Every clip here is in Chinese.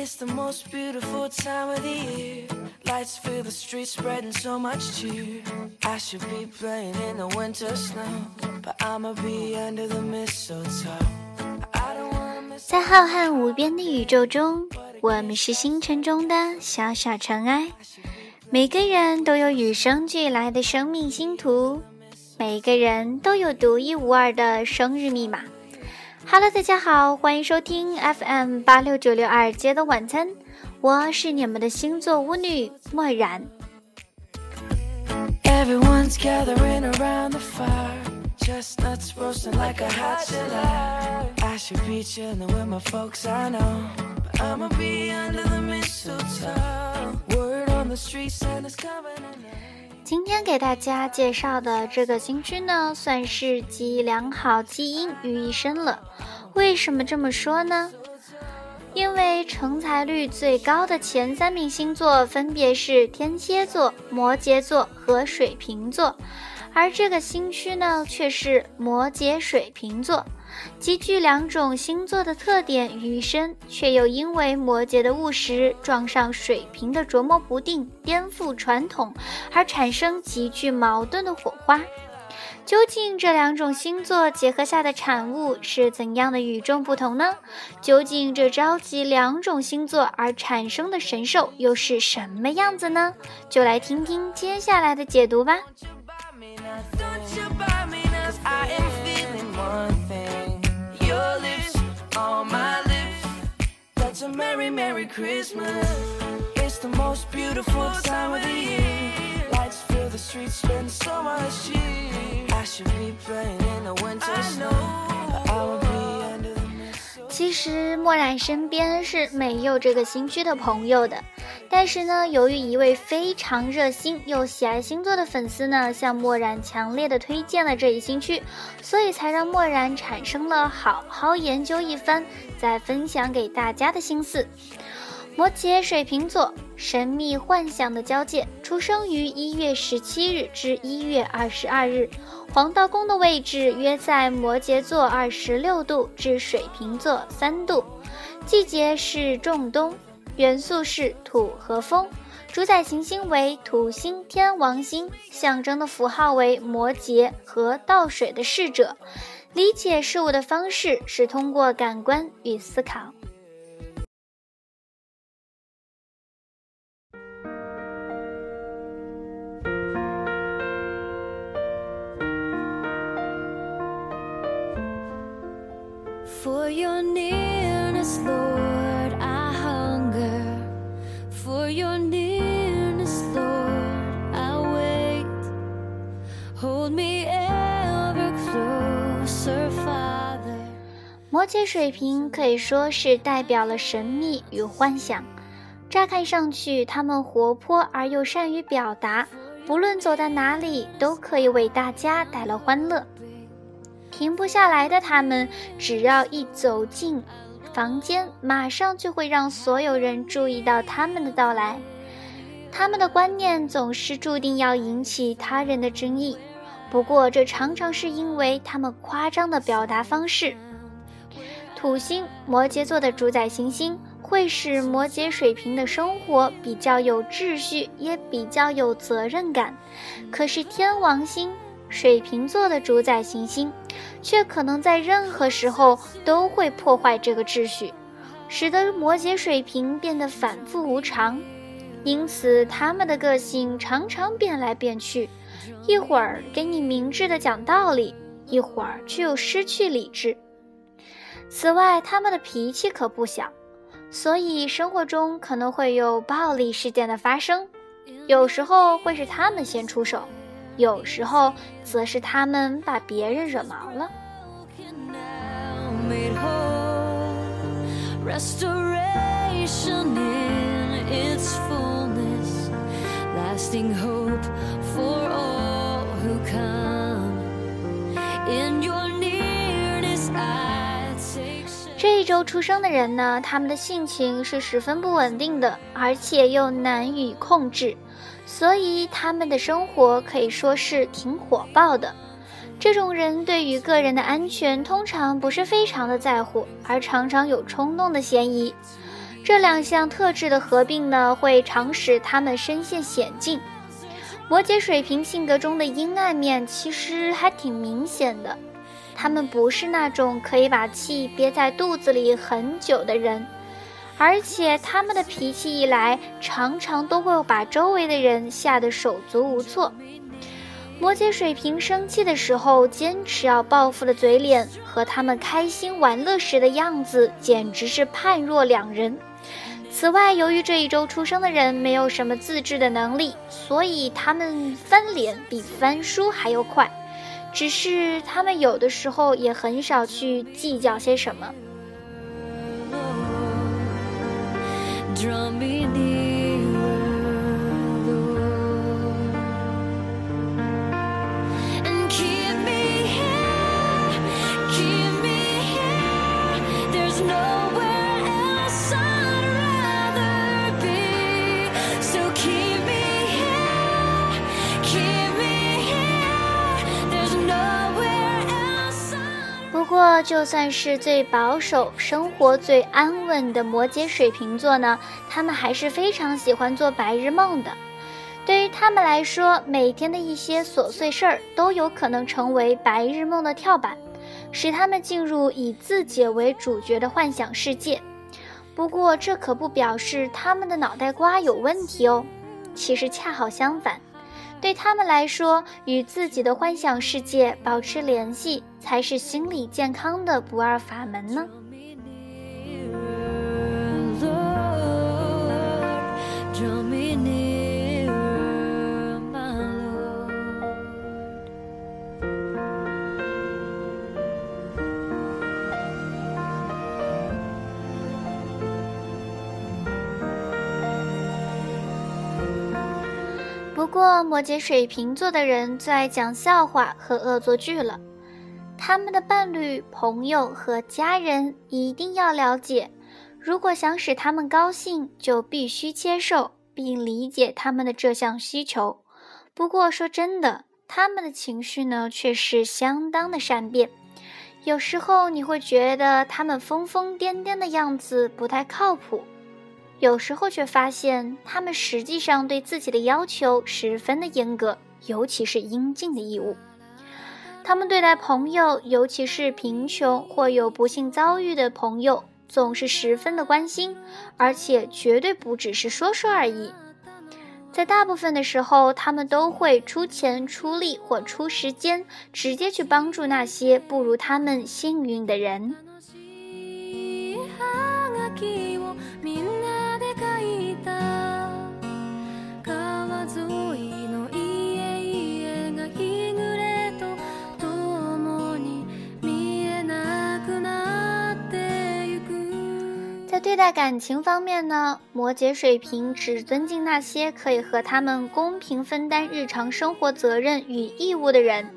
It's the most beautiful time of the year. Lights fill the streets, spreading so much cheer. I should be playing in the winter snow, but I'ma be under the mistletoe. I don't wanna miss 在浩瀚无边的宇宙中，我们是星辰中的小小尘埃。每个人都有与生俱来的生命星图，每个人都有独一无二的生日密码。Hello，大家好，欢迎收听 FM 八六九六二街的晚餐，我是你们的星座巫女墨然。今天给大家介绍的这个星区呢算是集良好基因于一身了。为什么这么说呢？因为成才率最高的前三名星座分别是天蝎座摩羯座和水瓶座而这个星区呢却是摩羯水瓶座集具两种星座的特点于一身，却又因为摩羯的务实撞上水瓶的琢磨不定、颠覆传统，而产生极具矛盾的火花。究竟这两种星座结合下的产物是怎样的与众不同呢？究竟这召集两种星座而产生的神兽又是什么样子呢？就来听听接下来的解读吧。A merry, merry Christmas. It's the most beautiful time of the year. Lights fill the streets, spend so much cheer. I should be playing in the winter snow. But I will be under the mistletoe. 其实墨染身边是没有这个新区的朋友的，但是呢，由于一位非常热心又喜爱星座的粉丝呢，向墨染强烈的推荐了这一新区，所以才让墨染产生了好好研究一番，再分享给大家的心思。摩羯水瓶座，神秘幻想的交界，出生于一月十七日至一月二十二日，黄道宫的位置约在摩羯座二十六度至水瓶座三度，季节是仲冬，元素是土和风，主宰行星为土星天王星，象征的符号为摩羯和倒水的逝者。理解事物的方式是通过感官与思考。摩羯水瓶可以说是代表了神秘与幻想。乍看上去，他们活泼而又善于表达，不论走到哪里，都可以为大家带来欢乐。停不下来的他们，只要一走进房间，马上就会让所有人注意到他们的到来。他们的观念总是注定要引起他人的争议，不过这常常是因为他们夸张的表达方式。土星，摩羯座的主宰行星，会使摩羯水瓶的生活比较有秩序，也比较有责任感。可是天王星，水瓶座的主宰行星，却可能在任何时候都会破坏这个秩序，使得摩羯水瓶变得反复无常。因此，他们的个性常常变来变去，一会儿给你明智的讲道理，一会儿却又失去理智。此外，他们的脾气可不小，所以生活中可能会有暴力事件的发生，有时候会是他们先出手，有时候则是他们把别人惹毛了。lasting hope for all。出生的人呢，他们的性情是十分不稳定的，而且又难以控制，所以他们的生活可以说是挺火爆的。这种人对于个人的安全通常不是非常的在乎，而常常有冲动的嫌疑。这两项特质的合并呢，会常使他们身陷险境。摩羯水瓶性格中的阴暗面其实还挺明显的，他们不是那种可以把气憋在肚子里很久的人，而且他们的脾气一来，常常都会把周围的人吓得手足无措。摩羯水瓶生气的时候，坚持要报复的嘴脸和他们开心玩乐时的样子，简直是判若两人。此外，由于这一周出生的人没有什么自制的能力，所以他们翻脸比翻书还要快。只是他们有的时候也很少去计较些什么。过，就算是最保守、生活最安稳的摩羯水瓶座呢，他们还是非常喜欢做白日梦的。对于他们来说，每天的一些琐碎事儿都有可能成为白日梦的跳板，使他们进入以自己为主角的幻想世界。不过，这可不表示他们的脑袋瓜有问题哦。其实恰好相反。对他们来说，与自己的幻想世界保持联系，才是心理健康的不二法门呢。摩羯水瓶座的人最爱讲笑话和恶作剧了。他们的伴侣、朋友和家人一定要了解，如果想使他们高兴，就必须接受并理解他们的这项需求。不过，说真的，他们的情绪呢，却是相当的善变。有时候你会觉得他们疯疯癫癫的样子不太靠谱。有时候却发现，他们实际上对自己的要求十分的严格，尤其是应尽的义务。他们对待朋友，尤其是贫穷或有不幸遭遇的朋友，总是十分的关心，而且绝对不只是说说而已。在大部分的时候，他们都会出钱、出力或出时间，直接去帮助那些不如他们幸运的人。对待感情方面呢，摩羯水瓶只尊敬那些可以和他们公平分担日常生活责任与义务的人。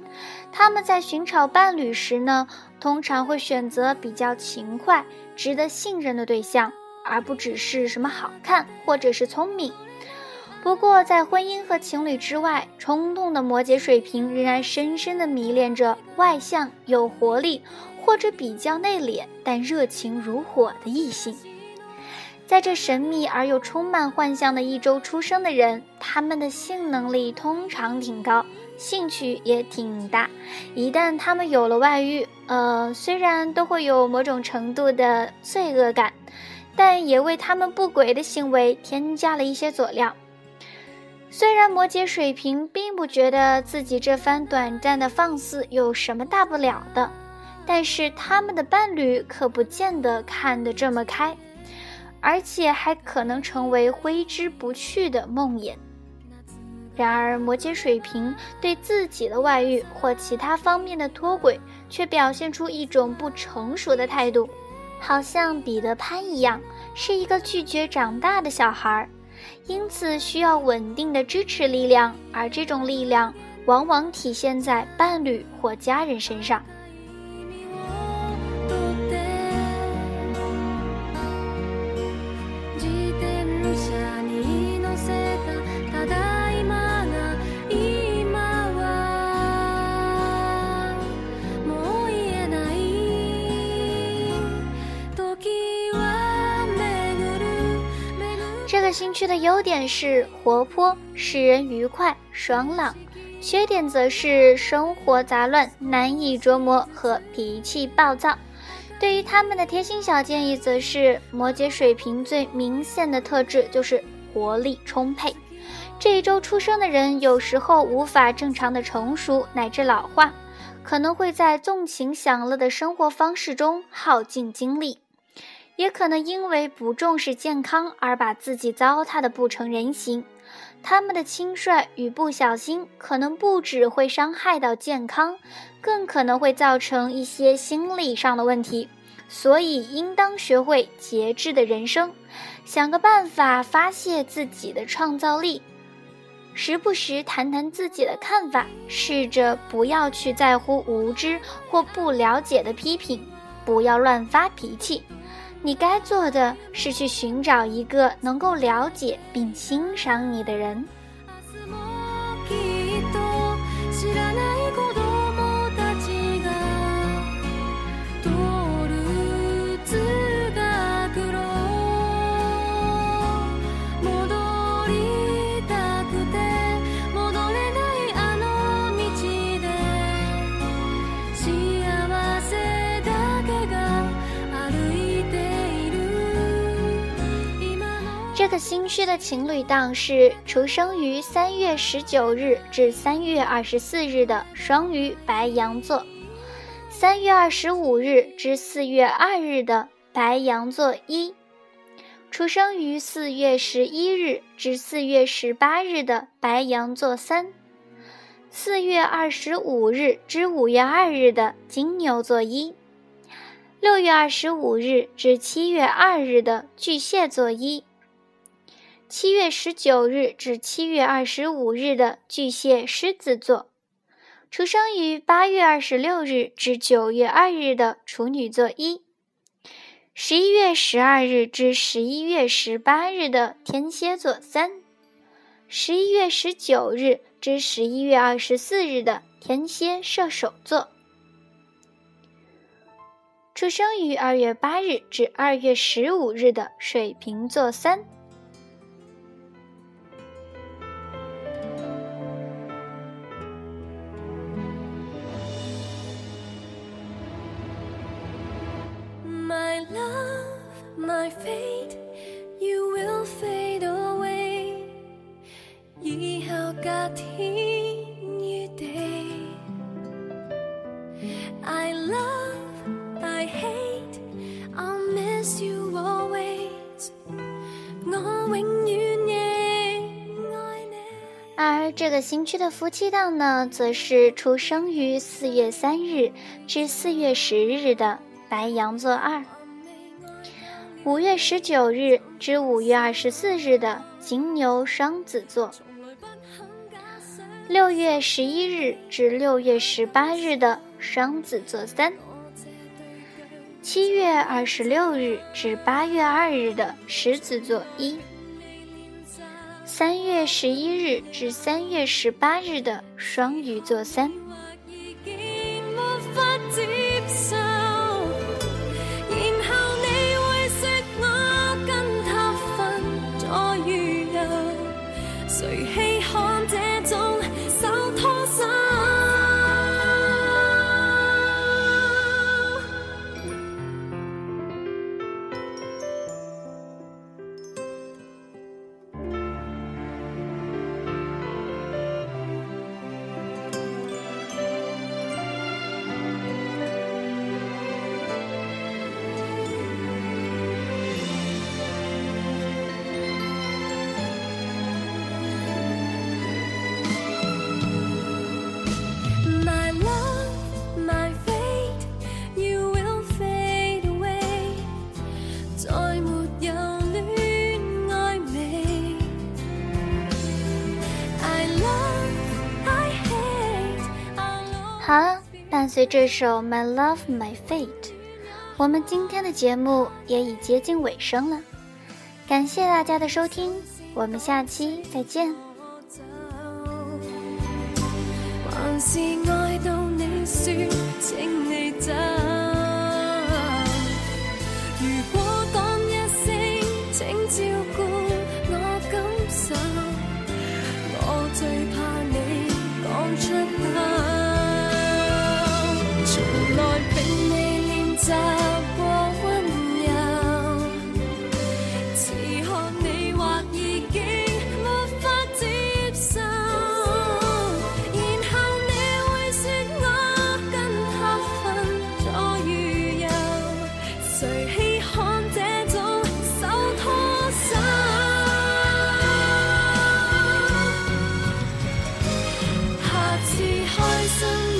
他们在寻找伴侣时呢，通常会选择比较勤快、值得信任的对象，而不只是什么好看或者是聪明。不过，在婚姻和情侣之外，冲动的摩羯水瓶仍然深深地迷恋着外向、有活力或者比较内敛但热情如火的异性。在这神秘而又充满幻象的一周出生的人，他们的性能力通常挺高，兴趣也挺大。一旦他们有了外遇，呃，虽然都会有某种程度的罪恶感，但也为他们不轨的行为添加了一些佐料。虽然摩羯水瓶并不觉得自己这番短暂的放肆有什么大不了的，但是他们的伴侣可不见得看得这么开。而且还可能成为挥之不去的梦魇。然而，摩羯水瓶对自己的外遇或其他方面的脱轨，却表现出一种不成熟的态度，好像彼得潘一样，是一个拒绝长大的小孩，因此需要稳定的支持力量，而这种力量往往体现在伴侣或家人身上。新区的优点是活泼、使人愉快、爽朗，缺点则是生活杂乱、难以琢磨和脾气暴躁。对于他们的贴心小建议，则是摩羯、水瓶最明显的特质就是活力充沛。这一周出生的人有时候无法正常的成熟乃至老化，可能会在纵情享乐的生活方式中耗尽精力。也可能因为不重视健康而把自己糟蹋的不成人形，他们的轻率与不小心可能不只会伤害到健康，更可能会造成一些心理上的问题。所以，应当学会节制的人生，想个办法发泄自己的创造力，时不时谈谈自己的看法，试着不要去在乎无知或不了解的批评，不要乱发脾气。你该做的是去寻找一个能够了解并欣赏你的人。这个新区的情侣档是出生于三月十九日至三月二十四日的双鱼白羊座，三月二十五日至四月二日的白羊座一，出生于四月十一日至四月十八日的白羊座三，四月二十五日至五月二日的金牛座一，六月二十五日至七月二日的巨蟹座一。七月十九日至七月二十五日的巨蟹狮子座，出生于八月二十六日至九月二日的处女座一，十一月十二日至十一月十八日的天蝎座三，十一月十九日至十一月二十四日的天蝎射手座，出生于二月八日至二月十五日的水瓶座三。这个新区的夫妻档呢，则是出生于四月三日至四月十日的白羊座二。五月十九日至五月二十四日的金牛双子座，六月十一日至六月十八日的双子座三，七月二十六日至八月二日的狮子座一，三月十一日至三月十八日的双鱼座三。好了，伴随这首《My Love My Fate》，我们今天的节目也已接近尾声了。感谢大家的收听，我们下期再见。还是爱到你说，请你走。如果讲一声，请照顾我感受。我最怕你讲出口。次开心。